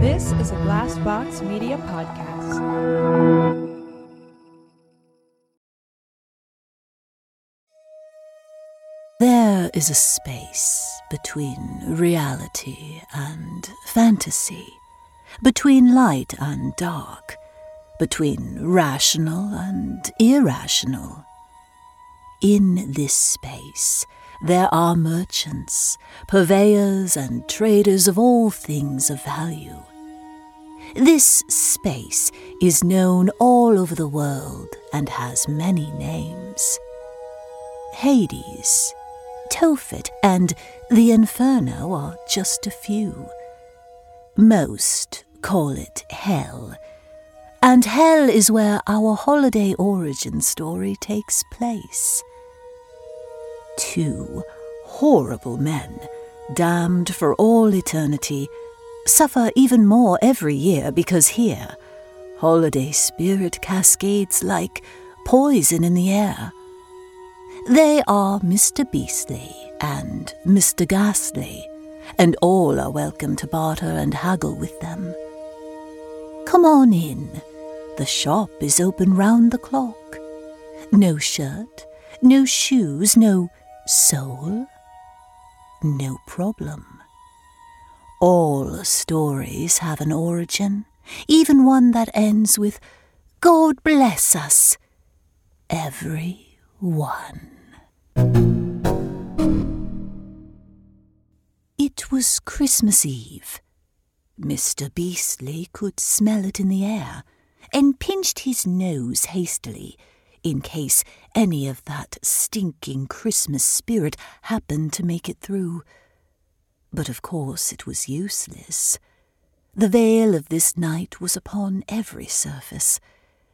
This is a Glass Box Media podcast. There is a space between reality and fantasy, between light and dark, between rational and irrational. In this space, there are merchants, purveyors, and traders of all things of value. This space is known all over the world and has many names. Hades, Tophet, and the Inferno are just a few. Most call it Hell, and Hell is where our holiday origin story takes place. Two horrible men, damned for all eternity, suffer even more every year because here, holiday spirit cascades like poison in the air. They are Mr. Beastly and Mr. Ghastly, and all are welcome to barter and haggle with them. Come on in. The shop is open round the clock. No shirt, no shoes, no soul. No problem. All stories have an origin, even one that ends with God bless us. Every one. It was Christmas Eve. Mr. Beastly could smell it in the air and pinched his nose hastily in case any of that stinking Christmas spirit happened to make it through. But of course it was useless. The veil of this night was upon every surface,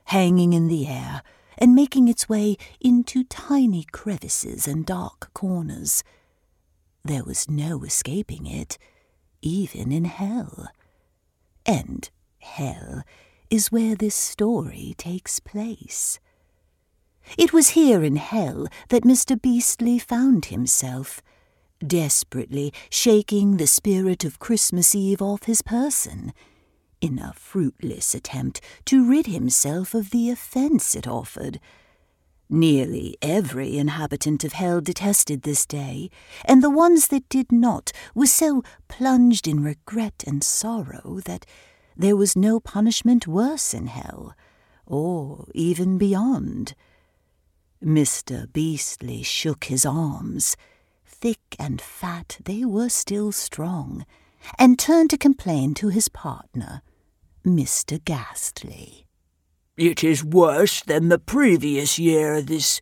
hanging in the air and making its way into tiny crevices and dark corners. There was no escaping it, even in hell. And hell is where this story takes place. It was here in hell that Mr. Beastly found himself, desperately shaking the spirit of Christmas Eve off his person, in a fruitless attempt to rid himself of the offence it offered. Nearly every inhabitant of hell detested this day, and the ones that did not were so plunged in regret and sorrow that there was no punishment worse in hell, or even beyond. Mr. Beastly shook his arms. Thick and fat, they were still strong, and turned to complain to his partner, Mr. Ghastly. It is worse than the previous year, this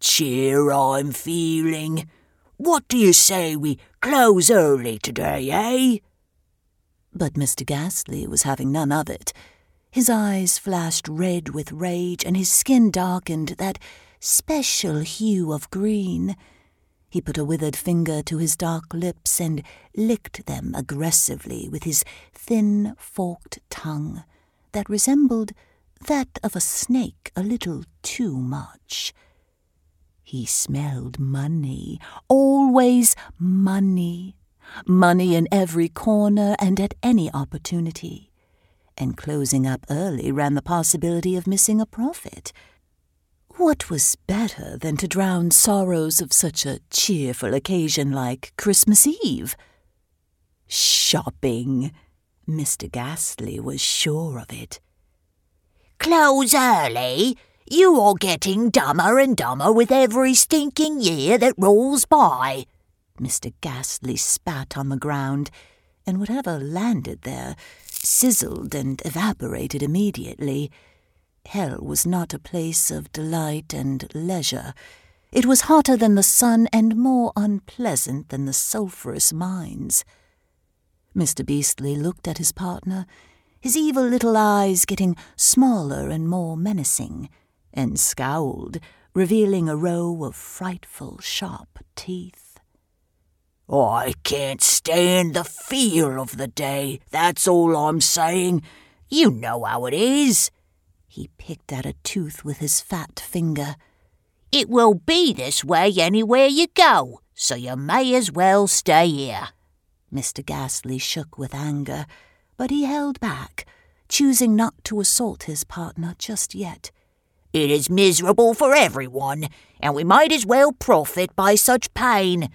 cheer I'm feeling. What do you say we close early today, eh? But Mr. Ghastly was having none of it. His eyes flashed red with rage, and his skin darkened that special hue of green. He put a withered finger to his dark lips and licked them aggressively with his thin, forked tongue that resembled that of a snake a little too much. He smelled money, always money, money in every corner and at any opportunity. And closing up early ran the possibility of missing a profit. What was better than to drown sorrows of such a cheerful occasion like Christmas Eve? Shopping. Mr. Ghastly was sure of it. Close early? You are getting dumber and dumber with every stinking year that rolls by. Mr. Ghastly spat on the ground, and whatever landed there sizzled and evaporated immediately. Hell was not a place of delight and leisure. It was hotter than the sun and more unpleasant than the sulphurous mines. Mr. Beastly looked at his partner, his evil little eyes getting smaller and more menacing, and scowled, revealing a row of frightful, sharp teeth. I can't stand the feel of the day, that's all I'm saying. You know how it is. He picked at a tooth with his fat finger. It will be this way anywhere you go, so you may as well stay here. Mr. Ghastly shook with anger, but he held back, choosing not to assault his partner just yet. It is miserable for everyone, and we might as well profit by such pain.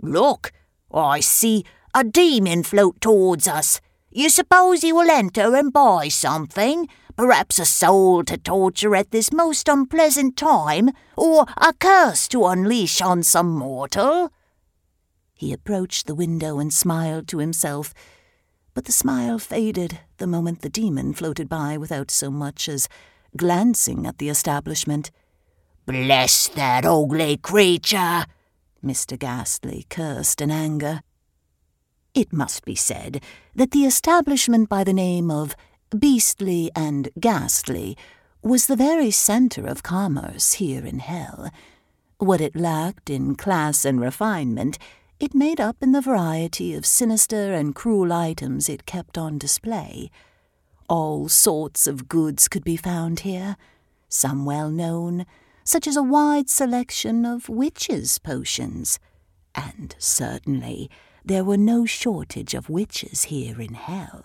Look, I see a demon float towards us. You suppose he will enter and buy something? Perhaps a soul to torture at this most unpleasant time, or a curse to unleash on some mortal? He approached the window and smiled to himself, but the smile faded the moment the demon floated by without so much as glancing at the establishment. Bless that ugly creature! Mr. Ghastly cursed in anger. It must be said that the establishment by the name of Beastly and Ghastly was the very centre of commerce here in Hell. What it lacked in class and refinement, it made up in the variety of sinister and cruel items it kept on display. All sorts of goods could be found here, some well known, such as a wide selection of witches' potions, and certainly there were no shortage of witches here in hell.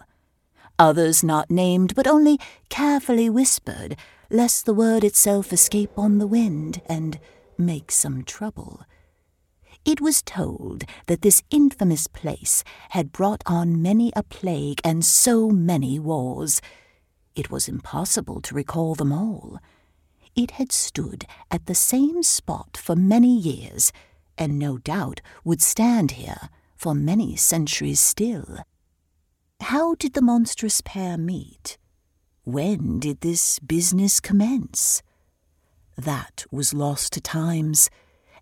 Others not named, but only carefully whispered, lest the word itself escape on the wind and make some trouble. It was told that this infamous place had brought on many a plague and so many wars. It was impossible to recall them all. It had stood at the same spot for many years, and no doubt would stand here for many centuries still. How did the monstrous pair meet? When did this business commence? That was lost to times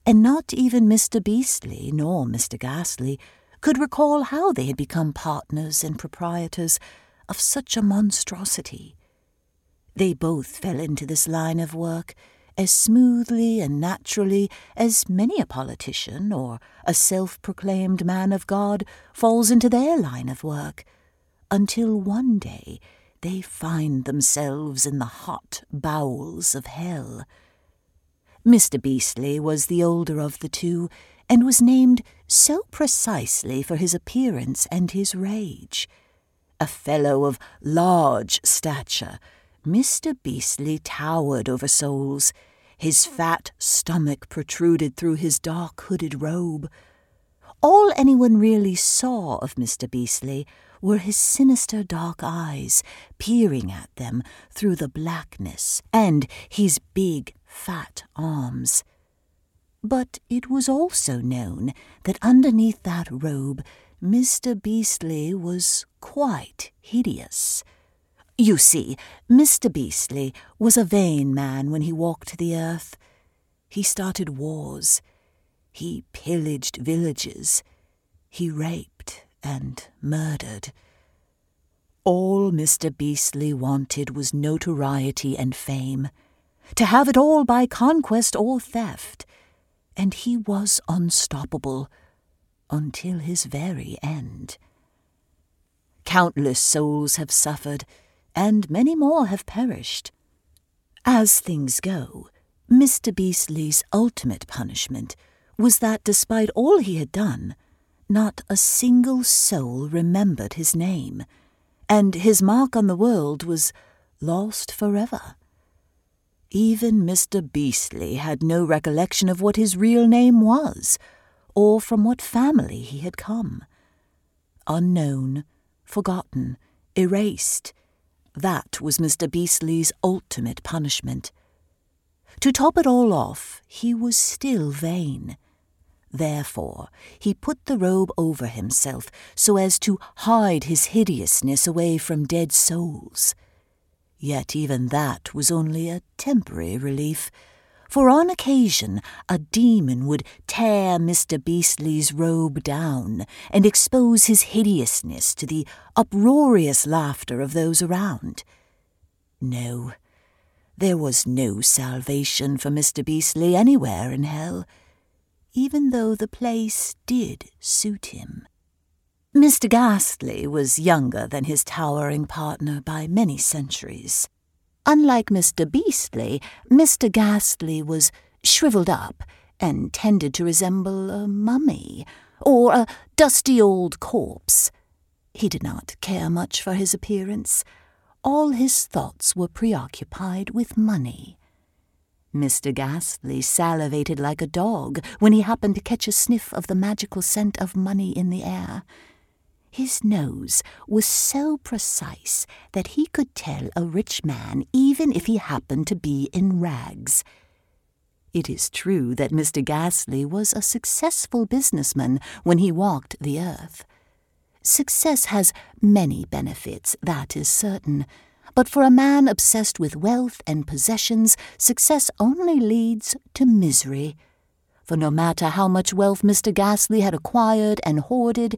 and not even Mr. Beastly nor Mr. Ghastly could recall how they had become partners and proprietors of such a monstrosity. They both fell into this line of work as smoothly and naturally as many a politician or a self proclaimed man of God falls into their line of work, until one day they find themselves in the hot bowels of hell Mr. Beastly was the older of the two, and was named so precisely for his appearance and his rage. A fellow of large stature, Mr. Beastly towered over souls. His fat stomach protruded through his dark hooded robe. All anyone really saw of Mr. Beastly were his sinister dark eyes peering at them through the blackness, and his big fat arms. But it was also known that underneath that robe, Mr. Beastly was quite hideous. You see, Mr. Beastly was a vain man when he walked the earth. He started wars. He pillaged villages. He raped and murdered. All Mr. Beastly wanted was notoriety and fame to have it all by conquest or theft, and he was unstoppable until his very end. Countless souls have suffered, and many more have perished. As things go, Mr. Beastly's ultimate punishment was that despite all he had done, not a single soul remembered his name, and his mark on the world was lost forever. Even Mr. Beastly had no recollection of what his real name was, or from what family he had come. Unknown, forgotten, erased, that was Mr. Beastly's ultimate punishment. To top it all off, he was still vain. Therefore, he put the robe over himself so as to hide his hideousness away from dead souls. Yet even that was only a temporary relief, for on occasion a demon would tear Mr. Beastly's robe down and expose his hideousness to the uproarious laughter of those around. No, there was no salvation for Mr. Beastly anywhere in hell, even though the place did suit him. Mr. Ghastly was younger than his towering partner by many centuries. Unlike Mr. Beastly, Mr. Ghastly was shriveled up and tended to resemble a mummy or a dusty old corpse. He did not care much for his appearance. All his thoughts were preoccupied with money. Mr. Ghastly salivated like a dog when he happened to catch a sniff of the magical scent of money in the air. His nose was so precise that he could tell a rich man even if he happened to be in rags. It is true that Mr. Ghastly was a successful businessman when he walked the earth. Success has many benefits, that is certain. But for a man obsessed with wealth and possessions, success only leads to misery. For no matter how much wealth Mr. Ghastly had acquired and hoarded,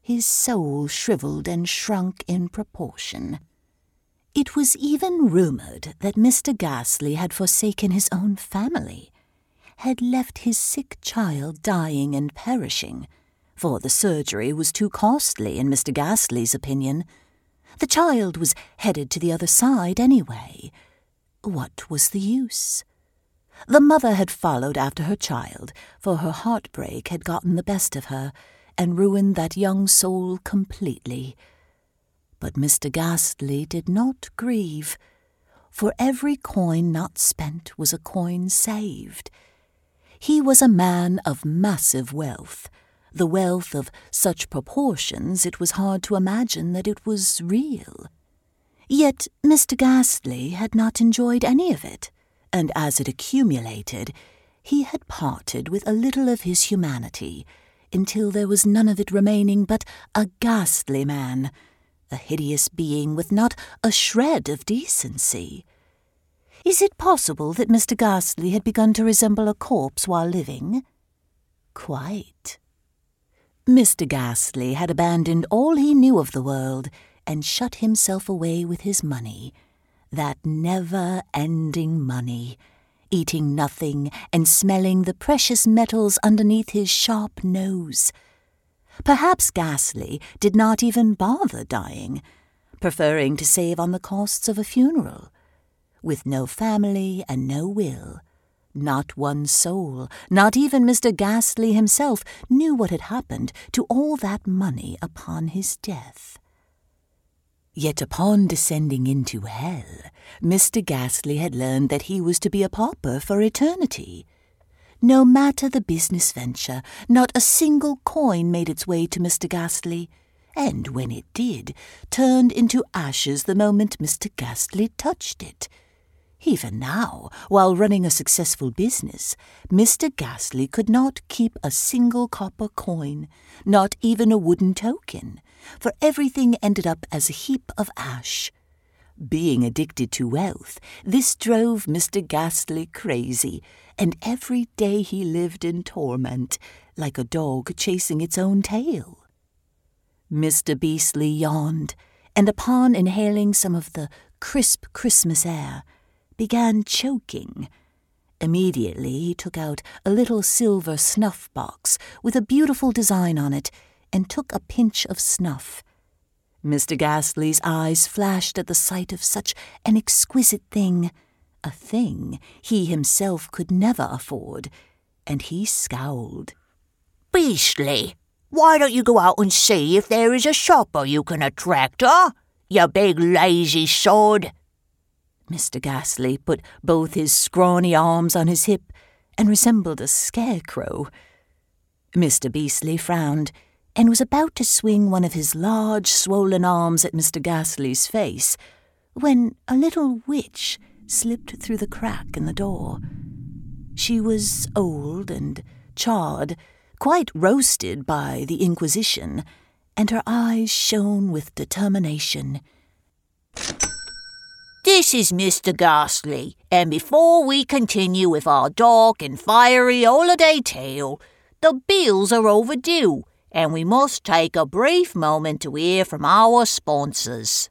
his soul shriveled and shrunk in proportion. It was even rumoured that Mr. Ghastly had forsaken his own family, had left his sick child dying and perishing, for the surgery was too costly in Mr. Ghastly's opinion. The child was headed to the other side anyway. What was the use? The mother had followed after her child, for her heartbreak had gotten the best of her and ruined that young soul completely. But Mr. Ghastly did not grieve, for every coin not spent was a coin saved. He was a man of massive wealth, the wealth of such proportions it was hard to imagine that it was real. Yet Mr. Ghastly had not enjoyed any of it, and as it accumulated, he had parted with a little of his humanity, until there was none of it remaining but a ghastly man, a hideous being with not a shred of decency. Is it possible that Mr. Ghastly had begun to resemble a corpse while living? Quite. Mr. Ghastly had abandoned all he knew of the world and shut himself away with his money, that never ending money, eating nothing and smelling the precious metals underneath his sharp nose. Perhaps Ghastly did not even bother dying, preferring to save on the costs of a funeral. With no family and no will, not one soul, not even Mr. Ghastly himself, knew what had happened to all that money upon his death. Yet upon descending into hell, Mr. Ghastly had learned that he was to be a pauper for eternity. No matter the business venture, not a single coin made its way to Mr. Ghastly, and when it did, turned into ashes the moment Mr. Ghastly touched it. Even now, while running a successful business, Mr. Ghastly could not keep a single copper coin, not even a wooden token, for everything ended up as a heap of ash. Being addicted to wealth, this drove Mr. Ghastly crazy, and every day he lived in torment, like a dog chasing its own tail. Mr. Beastly yawned, and upon inhaling some of the crisp Christmas air, began choking. Immediately he took out a little silver snuff box with a beautiful design on it and took a pinch of snuff. Mr. Ghastly's eyes flashed at the sight of such an exquisite thing, a thing he himself could never afford, and he scowled. Beastly, why don't you go out and see if there is a shopper you can attract, huh? You big lazy sod. Mr. Ghastly put both his scrawny arms on his hip and resembled a scarecrow. Mr. Beastly frowned and was about to swing one of his large, swollen arms at Mr. Ghastly's face when a little witch slipped through the crack in the door. She was old and charred, quite roasted by the Inquisition, and her eyes shone with determination. This is Mr. Ghastly, and before we continue with our dark and fiery holiday tale, the bills are overdue, and we must take a brief moment to hear from our sponsors.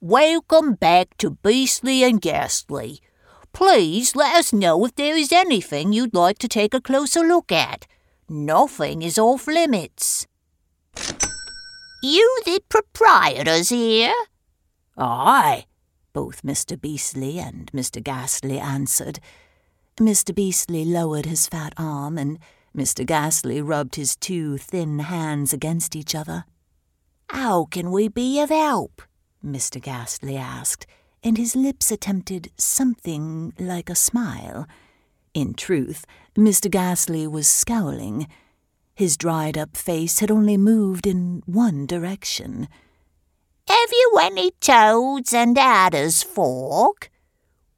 Welcome back to Beastly and Ghastly. Please let us know if there is anything you'd like to take a closer look at. Nothing is off limits. You the proprietors here? Aye, both Mr. Beastly and Mr. Ghastly answered. Mr. Beastly lowered his fat arm, and Mr. Ghastly rubbed his two thin hands against each other. How can we be of help? Mr. Ghastly asked, and his lips attempted something like a smile. In truth, Mr. Ghastly was scowling. His dried up face had only moved in one direction. Have you any toads and adder's fork?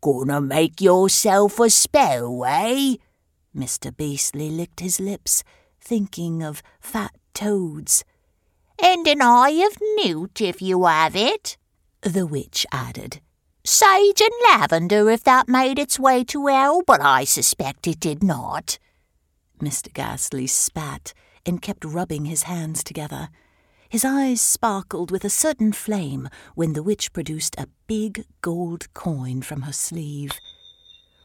Gonna make yourself a spell, eh? Mr. Beastly licked his lips, thinking of fat toads. And an eye of newt if you have it, the witch added. Sage and lavender if that made its way to hell, but I suspect it did not. Mr. Ghastly spat and kept rubbing his hands together. His eyes sparkled with a certain flame when the witch produced a big gold coin from her sleeve.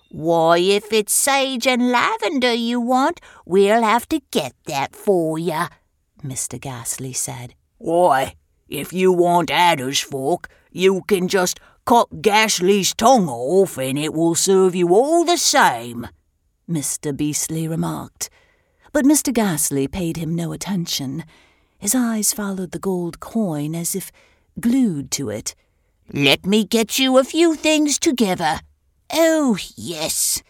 Why, if it's sage and lavender you want, we'll have to get that for you, Mr. Ghastly said. Why, if you want adder's fork, you can just cut Ghastly's tongue off and it will serve you all the same, Mr. Beastly remarked. But Mr. Ghastly paid him no attention. His eyes followed the gold coin as if glued to it. Let me get you a few things together, Oh, yes.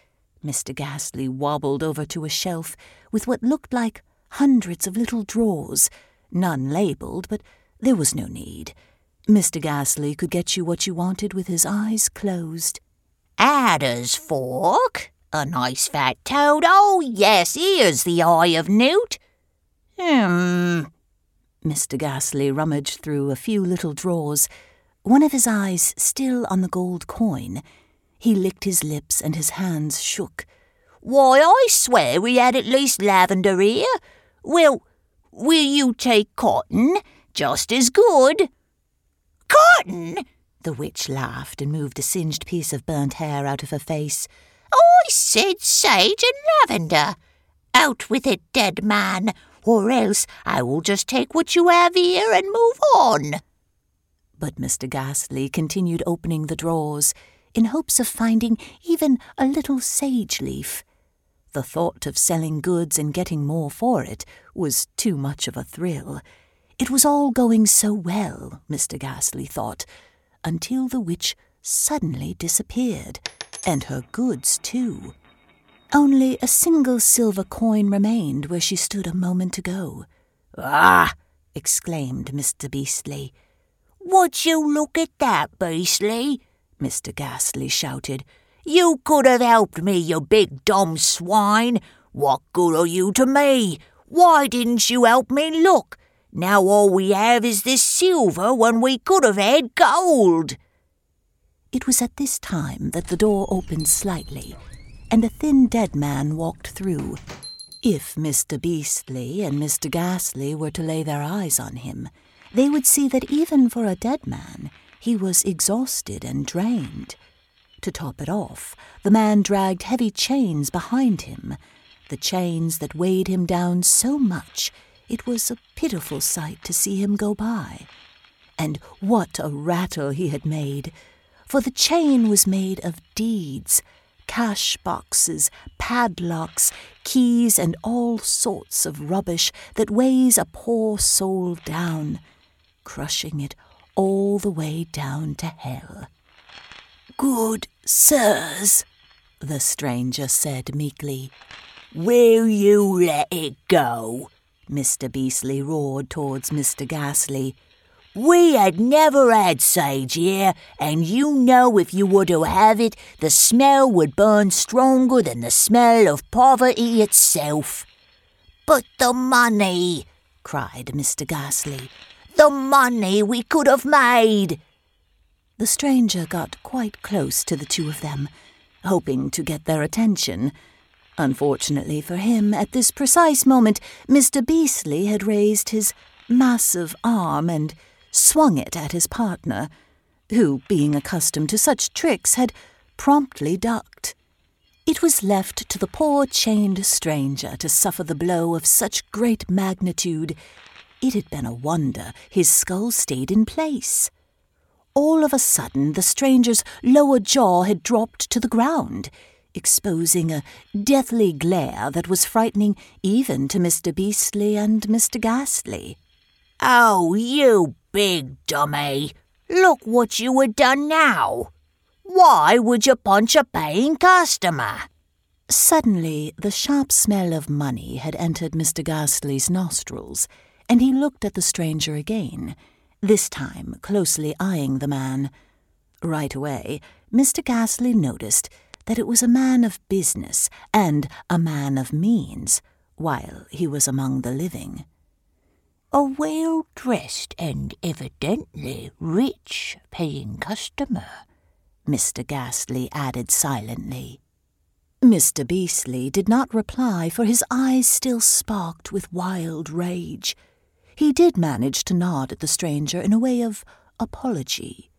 Mr. Ghastly wobbled over to a shelf with what looked like hundreds of little drawers, none labeled, but there was no need. Mr. Ghastly could get you what you wanted with his eyes closed. Adder's fork? A nice fat toad? Oh, yes, here's the eye of newt. Hmm. Mr. Ghastly rummaged through a few little drawers, one of his eyes still on the gold coin. He licked his lips and his hands shook. Why, I swear we had at least lavender here. Well, will you take cotton? Just as good. Cotton? The witch laughed and moved a singed piece of burnt hair out of her face. I said sage and lavender. Out with it, dead man, or else I will just take what you have here and move on. But Mr. Ghastly continued opening the drawers in hopes of finding even a little sage leaf. The thought of selling goods and getting more for it was too much of a thrill. It was all going so well, Mr. Ghastly thought, until the witch suddenly disappeared, and her goods too. Only a single silver coin remained where she stood a moment ago. Ah! exclaimed Mr. Beastly. Would you look at that, Beastly? Mr. Ghastly shouted. You could have helped me, you big dumb swine. What good are you to me? Why didn't you help me look? Now all we have is this silver when we could have had gold. It was at this time that the door opened slightly, and a thin dead man walked through. If Mr. Beastly and Mr. Ghastly were to lay their eyes on him, they would see that even for a dead man, he was exhausted and drained. To top it off, the man dragged heavy chains behind him, the chains that weighed him down so much it was a pitiful sight to see him go by. And what a rattle he had made! For the chain was made of deeds, cash boxes, padlocks, keys, and all sorts of rubbish that weighs a poor soul down, crushing it all the way down to hell. Good sirs, the stranger said meekly. Will you let it go? Mr. Beastly roared towards Mr. Ghastly. We had never had sage here, and you know if you were to have it, the smell would burn stronger than the smell of poverty itself. But the money, cried Mr. Ghastly. The money we could have made! The stranger got quite close to the two of them, hoping to get their attention. Unfortunately for him, at this precise moment, Mr. Beastly had raised his massive arm and swung it at his partner, who, being accustomed to such tricks, had promptly ducked. It was left to the poor chained stranger to suffer the blow of such great magnitude. It had been a wonder his skull stayed in place. All of a sudden, the stranger's lower jaw had dropped to the ground exposing a deathly glare that was frightening even to Mr. Beastly and Mr. Ghastly. Oh, you big dummy! Look what you had done now! Why would you punch a paying customer? Suddenly, the sharp smell of money had entered Mr. Ghastly's nostrils, and he looked at the stranger again, this time closely eyeing the man. Right away, Mr. Ghastly noticed that it was a man of business and a man of means, while he was among the living. A well dressed and evidently rich paying customer, Mr. Ghastly added silently. Mr. Beastly did not reply, for his eyes still sparked with wild rage. He did manage to nod at the stranger in a way of apology.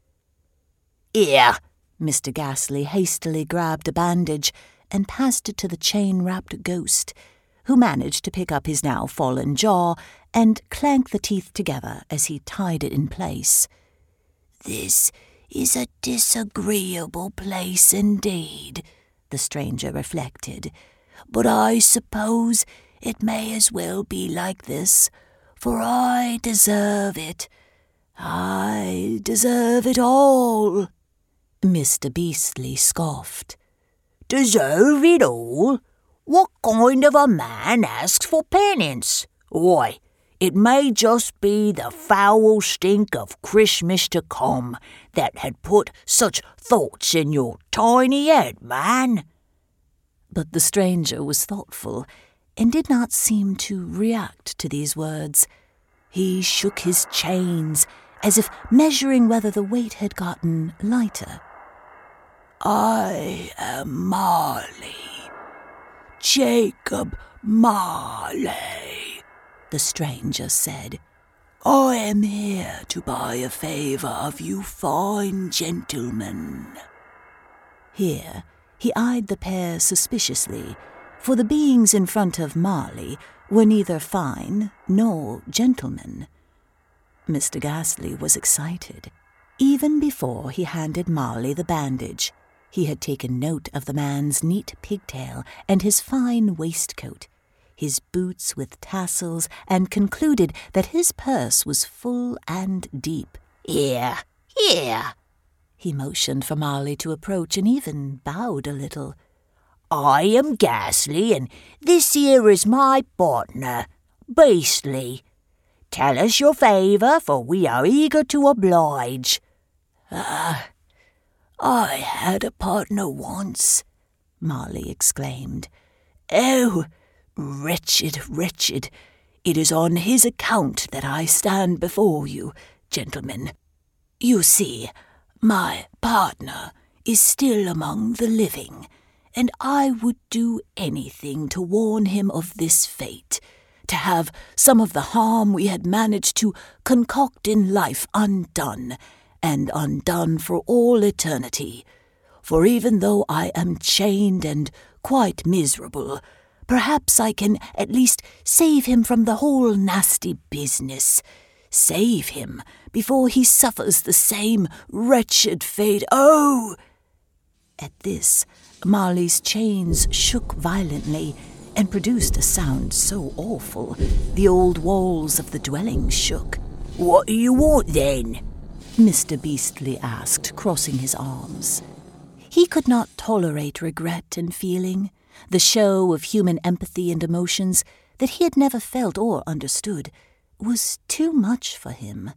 Here, Mr. Ghastly hastily grabbed a bandage and passed it to the chain wrapped ghost, who managed to pick up his now fallen jaw and clank the teeth together as he tied it in place. This is a disagreeable place indeed, the stranger reflected, but I suppose it may as well be like this, for I deserve it. I deserve it all. Mr. Beastly scoffed. Deserve it all? What kind of a man asks for penance? Why, it may just be the foul stink of Christmas to come that had put such thoughts in your tiny head, man. But the stranger was thoughtful and did not seem to react to these words. He shook his chains as if measuring whether the weight had gotten lighter. I am Marley. Jacob Marley, the stranger said. I am here to buy a favor of you fine gentlemen. Here he eyed the pair suspiciously, for the beings in front of Marley were neither fine nor gentlemen. Mr. Ghastly was excited. Even before he handed Marley the bandage, he had taken note of the man's neat pigtail and his fine waistcoat, his boots with tassels, and concluded that his purse was full and deep. Here, here. He motioned for Marley to approach and even bowed a little. I am Ghastly, and this here is my partner, Beastly. Tell us your favour, for we are eager to oblige. Ah, uh, I had a partner once, Marley exclaimed. Oh, wretched, wretched! It is on his account that I stand before you, gentlemen. You see, my partner is still among the living, and I would do anything to warn him of this fate, to have some of the harm we had managed to concoct in life undone, and undone for all eternity. For even though I am chained and quite miserable, perhaps I can at least save him from the whole nasty business. Save him before he suffers the same wretched fate. Oh! At this, Marley's chains shook violently and produced a sound so awful the old walls of the dwelling shook. What do you want then? Mr. Beastly asked, crossing his arms. He could not tolerate regret and feeling, the show of human empathy and emotions that he had never felt or understood was too much for him.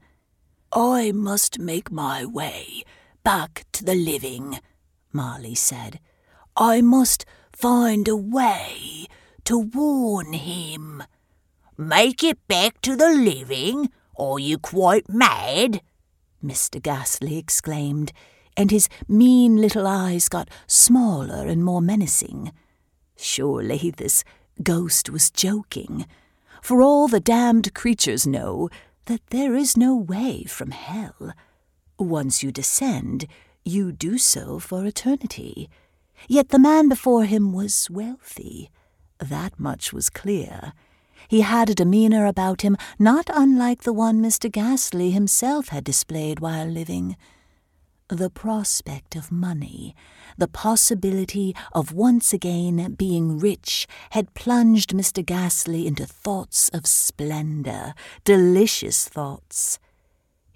I must make my way back to the living, Marley said. I must find a way to warn him. Make it back to the living? Are you quite mad? Mr. Ghastly exclaimed, and his mean little eyes got smaller and more menacing. Surely this ghost was joking, for all the damned creatures know that there is no way from hell. Once you descend, you do so for eternity. Yet the man before him was wealthy. That much was clear. He had a demeanour about him not unlike the one Mr. Ghastly himself had displayed while living. The prospect of money, the possibility of once again being rich, had plunged Mr. Ghastly into thoughts of splendour, delicious thoughts.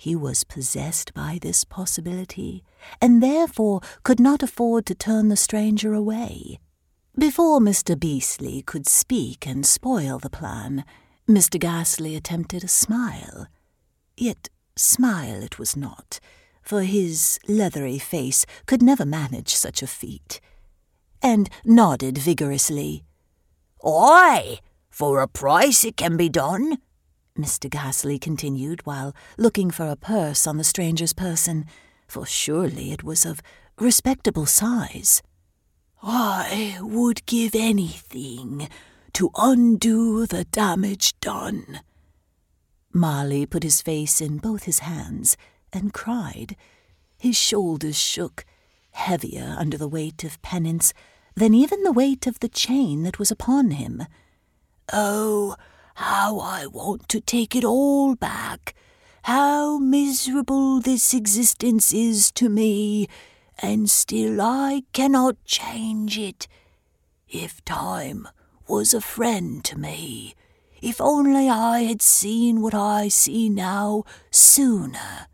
He was possessed by this possibility, and therefore could not afford to turn the stranger away. Before Mr. Beastly could speak and spoil the plan, Mr. Ghastly attempted a smile. Yet smile it was not, for his leathery face could never manage such a feat, and nodded vigorously. Aye, for a price it can be done. Mr. Ghastly continued while looking for a purse on the stranger's person, for surely it was of respectable size. I would give anything to undo the damage done. Marley put his face in both his hands and cried. His shoulders shook, heavier under the weight of penance than even the weight of the chain that was upon him. Oh, how I want to take it all back. How miserable this existence is to me, and still I cannot change it. If time was a friend to me, if only I had seen what I see now sooner.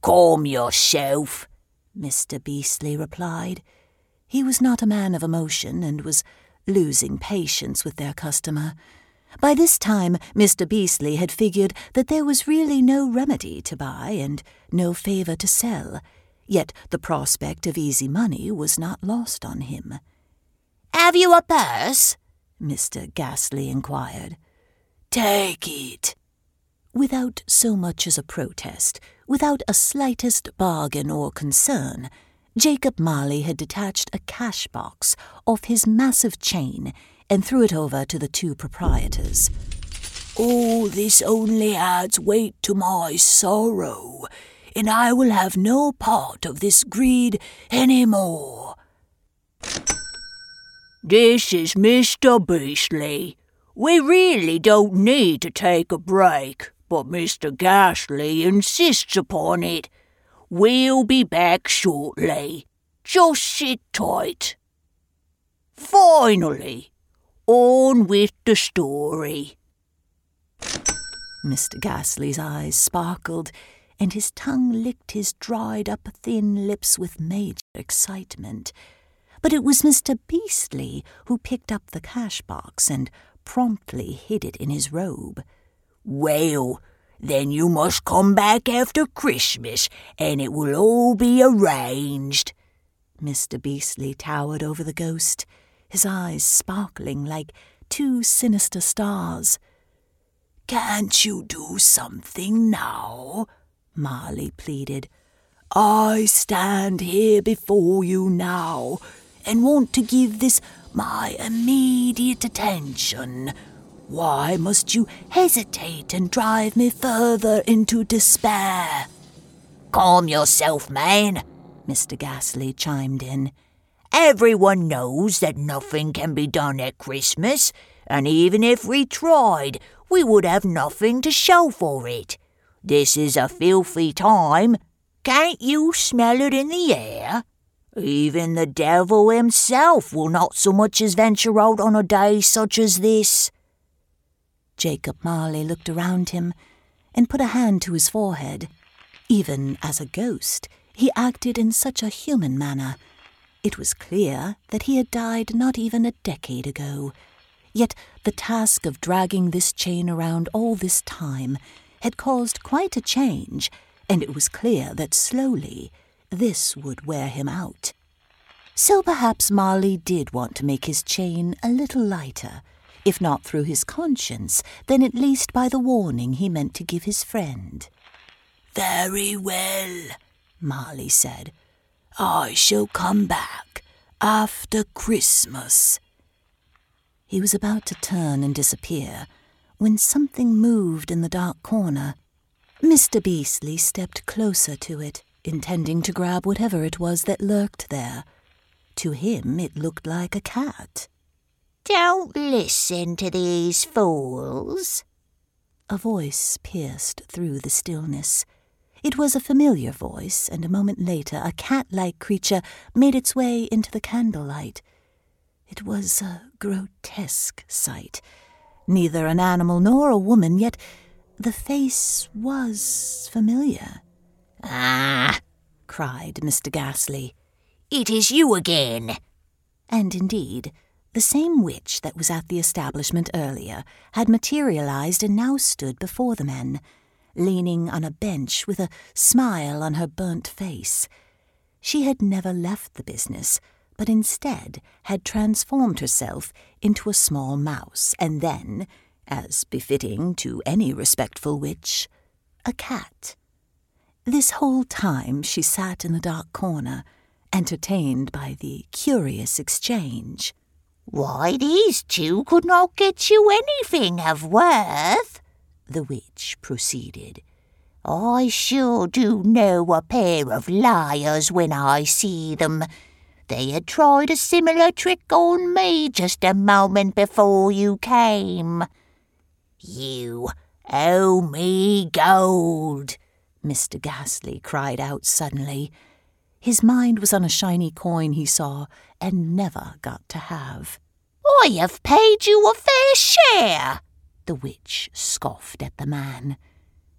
Calm yourself, Mr. Beastly replied. He was not a man of emotion and was losing patience with their customer. By this time, Mr. Beastly had figured that there was really no remedy to buy and no favour to sell, yet the prospect of easy money was not lost on him. Have you a purse? Mr. Ghastly inquired. Take it. Without so much as a protest, without a slightest bargain or concern, Jacob Marley had detached a cash box off his massive chain and threw it over to the two proprietors. All this only adds weight to my sorrow, and I will have no part of this greed any more. This is Mr. Beastly. We really don't need to take a break, but Mr. Ghastly insists upon it. We'll be back shortly. Just sit tight. Finally, on with the story. Mr. Ghastly's eyes sparkled, and his tongue licked his dried up thin lips with major excitement. But it was Mr. Beastly who picked up the cash box and promptly hid it in his robe. Well, then you must come back after Christmas, and it will all be arranged. Mr. Beastly towered over the ghost his eyes sparkling like two sinister stars. Can't you do something now? Marley pleaded. I stand here before you now and want to give this my immediate attention. Why must you hesitate and drive me further into despair? Calm yourself, man, Mr. Ghastly chimed in. Everyone knows that nothing can be done at Christmas, and even if we tried, we would have nothing to show for it. This is a filthy time. Can't you smell it in the air? Even the devil himself will not so much as venture out on a day such as this. Jacob Marley looked around him and put a hand to his forehead. Even as a ghost, he acted in such a human manner it was clear that he had died not even a decade ago. Yet the task of dragging this chain around all this time had caused quite a change, and it was clear that slowly this would wear him out. So perhaps Marley did want to make his chain a little lighter, if not through his conscience, then at least by the warning he meant to give his friend. Very well, Marley said. I shall come back after Christmas. He was about to turn and disappear when something moved in the dark corner. Mr. Beastly stepped closer to it, intending to grab whatever it was that lurked there. To him, it looked like a cat. Don't listen to these fools. A voice pierced through the stillness. It was a familiar voice, and a moment later a cat like creature made its way into the candlelight. It was a grotesque sight. Neither an animal nor a woman, yet the face was familiar. Ah, cried Mr. Ghastly. It is you again. And indeed, the same witch that was at the establishment earlier had materialized and now stood before the men, leaning on a bench with a smile on her burnt face. She had never left the business, but instead had transformed herself into a small mouse, and then, as befitting to any respectful witch, a cat. This whole time she sat in the dark corner, entertained by the curious exchange. Why, these two could not get you anything of worth, the witch proceeded. I sure do know a pair of liars when I see them. They had tried a similar trick on me just a moment before you came. You owe me gold, Mr. Ghastly cried out suddenly. His mind was on a shiny coin he saw and never got to have. I have paid you a fair share, the witch scoffed at the man.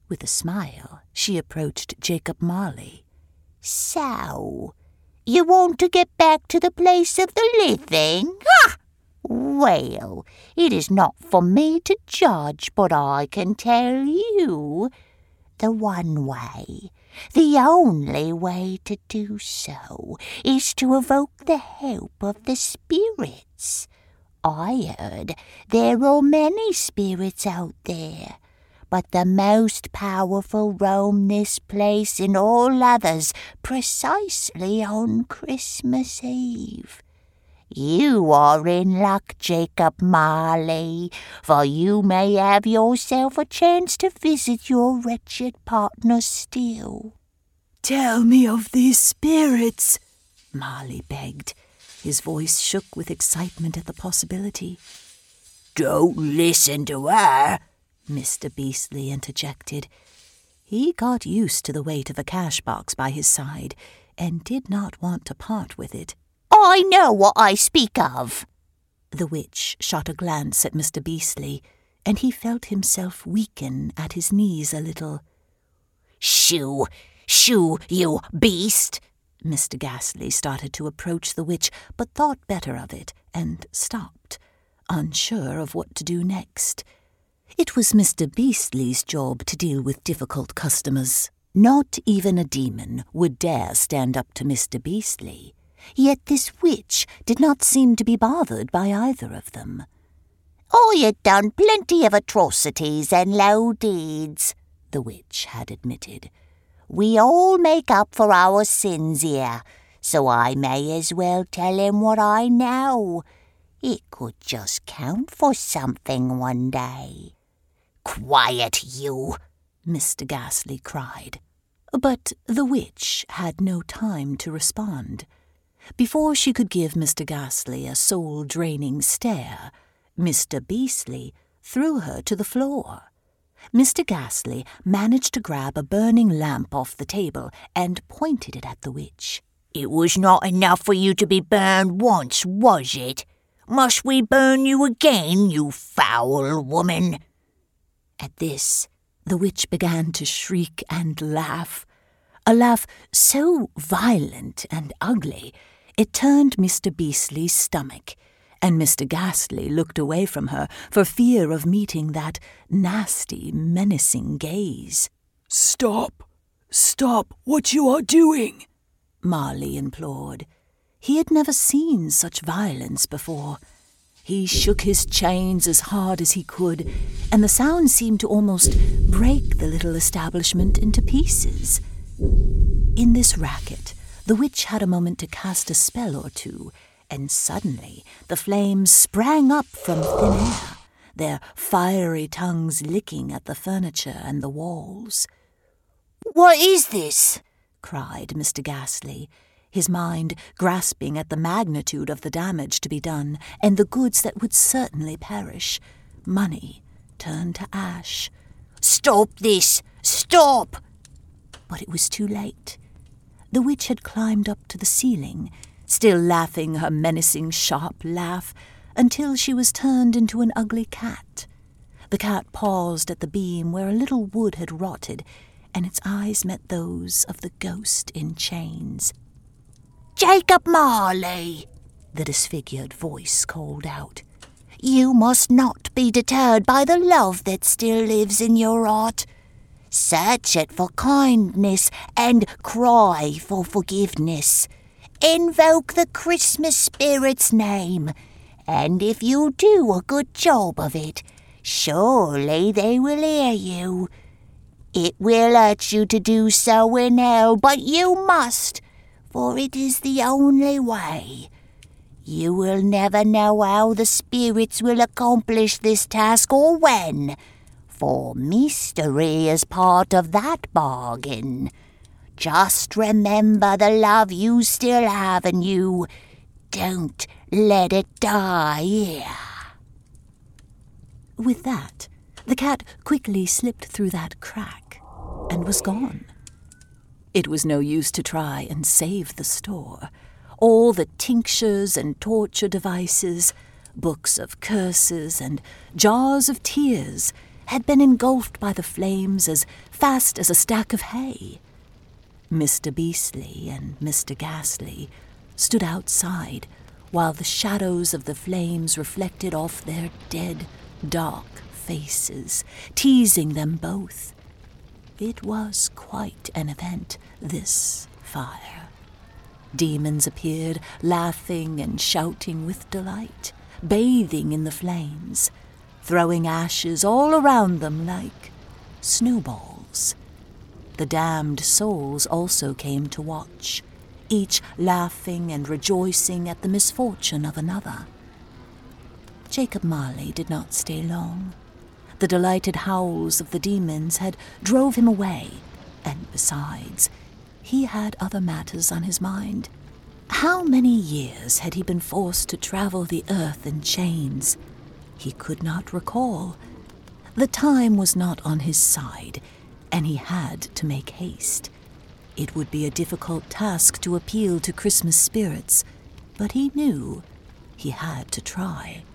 With a smile, she approached Jacob Marley. So, you want to get back to the place of the living? Ha! Well, it is not for me to judge, but I can tell you the one way, the only way to do so, is to evoke the help of the spirits. I heard there are many spirits out there but the most powerful roam this place and all others precisely on Christmas Eve. You are in luck, Jacob Marley, for you may have yourself a chance to visit your wretched partner still. Tell me of these spirits, Marley begged. His voice shook with excitement at the possibility. Don't listen to her, Mr. Beastly interjected. He got used to the weight of a cash box by his side and did not want to part with it. I know what I speak of. The witch shot a glance at Mr. Beastly, and he felt himself weaken at his knees a little. Shoo, shoo, you beast! Mr. Ghastly started to approach the witch, but thought better of it and stopped, unsure of what to do next. It was Mr. Beastly's job to deal with difficult customers. Not even a demon would dare stand up to Mr. Beastly. Yet this witch did not seem to be bothered by either of them. Oh, I had done plenty of atrocities and low deeds, the witch had admitted. We all make up for our sins here, so I may as well tell him what I know. It could just count for something one day. Quiet, you! Mr. Ghastly cried. But the witch had no time to respond. Before she could give Mr. Ghastly a soul draining stare, Mr. Beastly threw her to the floor. Mr. Ghastly managed to grab a burning lamp off the table and pointed it at the witch. It was not enough for you to be burned once, was it? Must we burn you again, you foul woman? At this, the witch began to shriek and laugh. A laugh so violent and ugly, it turned Mr. Beastly's stomach, and Mr. Ghastly looked away from her for fear of meeting that nasty, menacing gaze. Stop! Stop what you are doing! Marley implored. He had never seen such violence before. He shook his chains as hard as he could, and the sound seemed to almost break the little establishment into pieces. In this racket, the witch had a moment to cast a spell or two, and suddenly the flames sprang up from thin air, their fiery tongues licking at the furniture and the walls. What is this? cried Mr. Ghastly, his mind grasping at the magnitude of the damage to be done and the goods that would certainly perish. Money turned to ash. Stop this! Stop! But it was too late. The witch had climbed up to the ceiling, still laughing her menacing, sharp laugh, until she was turned into an ugly cat. The cat paused at the beam where a little wood had rotted, and its eyes met those of the ghost in chains. Jacob Marley, the disfigured voice called out. You must not be deterred by the love that still lives in your heart. Search it for kindness and cry for forgiveness. Invoke the Christmas spirit's name, and if you do a good job of it, surely they will hear you. It will hurt you to do so in hell, but you must, for it is the only way. You will never know how the spirits will accomplish this task or when, for mystery is part of that bargain. Just remember the love you still have in you. Don't let it die here. With that, the cat quickly slipped through that crack and was gone. It was no use to try and save the store all the tinctures and torture devices, books of curses, and jars of tears had been engulfed by the flames as fast as a stack of hay. Mr. Beastly and Mr. Ghastly stood outside while the shadows of the flames reflected off their dead, dark faces, teasing them both. It was quite an event, this fire. Demons appeared, laughing and shouting with delight, bathing in the flames, throwing ashes all around them like snowballs. The damned souls also came to watch, each laughing and rejoicing at the misfortune of another. Jacob Marley did not stay long. The delighted howls of the demons had drove him away, and besides, he had other matters on his mind. How many years had he been forced to travel the earth in chains? He could not recall. The time was not on his side, and he had to make haste. It would be a difficult task to appeal to Christmas spirits, but he knew he had to try.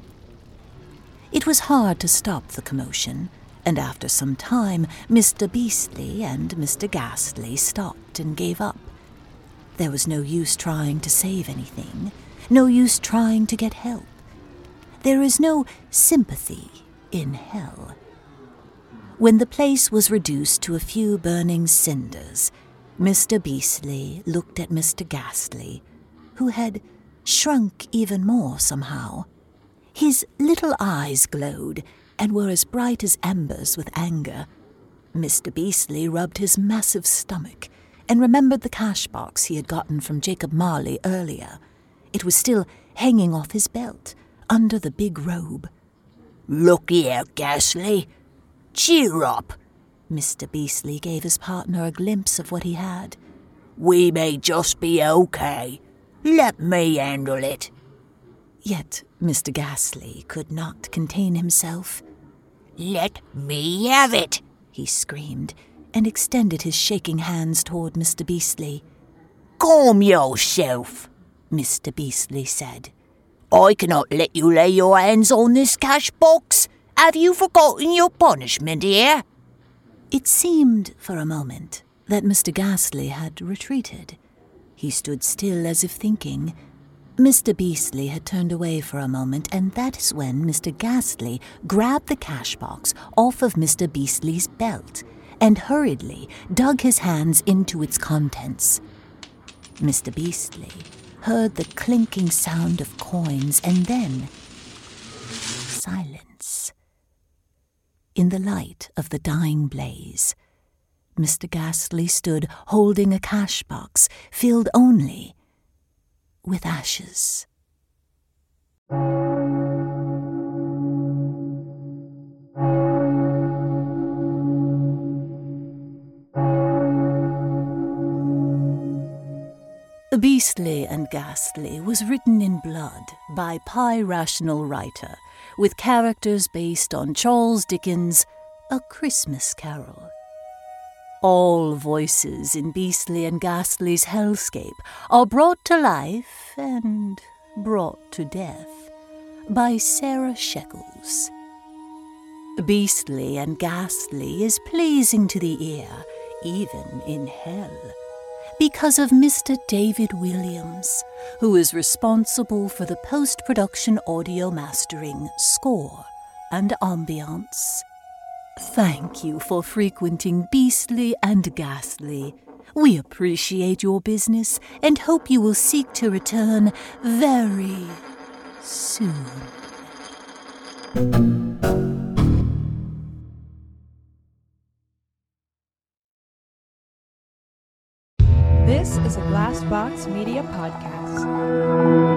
It was hard to stop the commotion and after some time Mr. Beastly and Mr. Ghastly stopped and gave up. There was no use trying to save anything, no use trying to get help. There is no sympathy in hell. When the place was reduced to a few burning cinders, Mr. Beastly looked at Mr. Ghastly, who had shrunk even more somehow. His little eyes glowed, and were as bright as embers with anger. Mr. Beastly rubbed his massive stomach and remembered the cash box he had gotten from Jacob Marley earlier. It was still hanging off his belt, under the big robe. Look here, Ghastly. Cheer up. Mr. Beastly gave his partner a glimpse of what he had. We may just be okay. Let me handle it. Yet Mr. Ghastly could not contain himself. Let me have it, he screamed, and extended his shaking hands toward Mr. Beastly. Calm yourself, Mr. Beastly said. I cannot let you lay your hands on this cash box. Have you forgotten your punishment here? It seemed for a moment that Mr. Ghastly had retreated. He stood still as if thinking, Mr. Beastly had turned away for a moment, and that is when Mr. Ghastly grabbed the cash box off of Mr. Beastly's belt and hurriedly dug his hands into its contents. Mr. Beastly heard the clinking sound of coins and then silence. In the light of the dying blaze, Mr. Ghastly stood holding a cash box filled only with ashes. Beastly and Ghastly was written in blood by Pi Rational Writer, with characters based on Charles Dickens' A Christmas Carol. All voices in Beastly and Ghastly's hellscape are brought to life and brought to death by Sarah Shekels. Beastly and Ghastly is pleasing to the ear, even in hell because of Mr. David Williams, who is responsible for the post production audio mastering, score, and ambiance. Thank you for frequenting Beastly and Ghastly. We appreciate your business and hope you will seek to return very soon. A Glassbox Media podcast.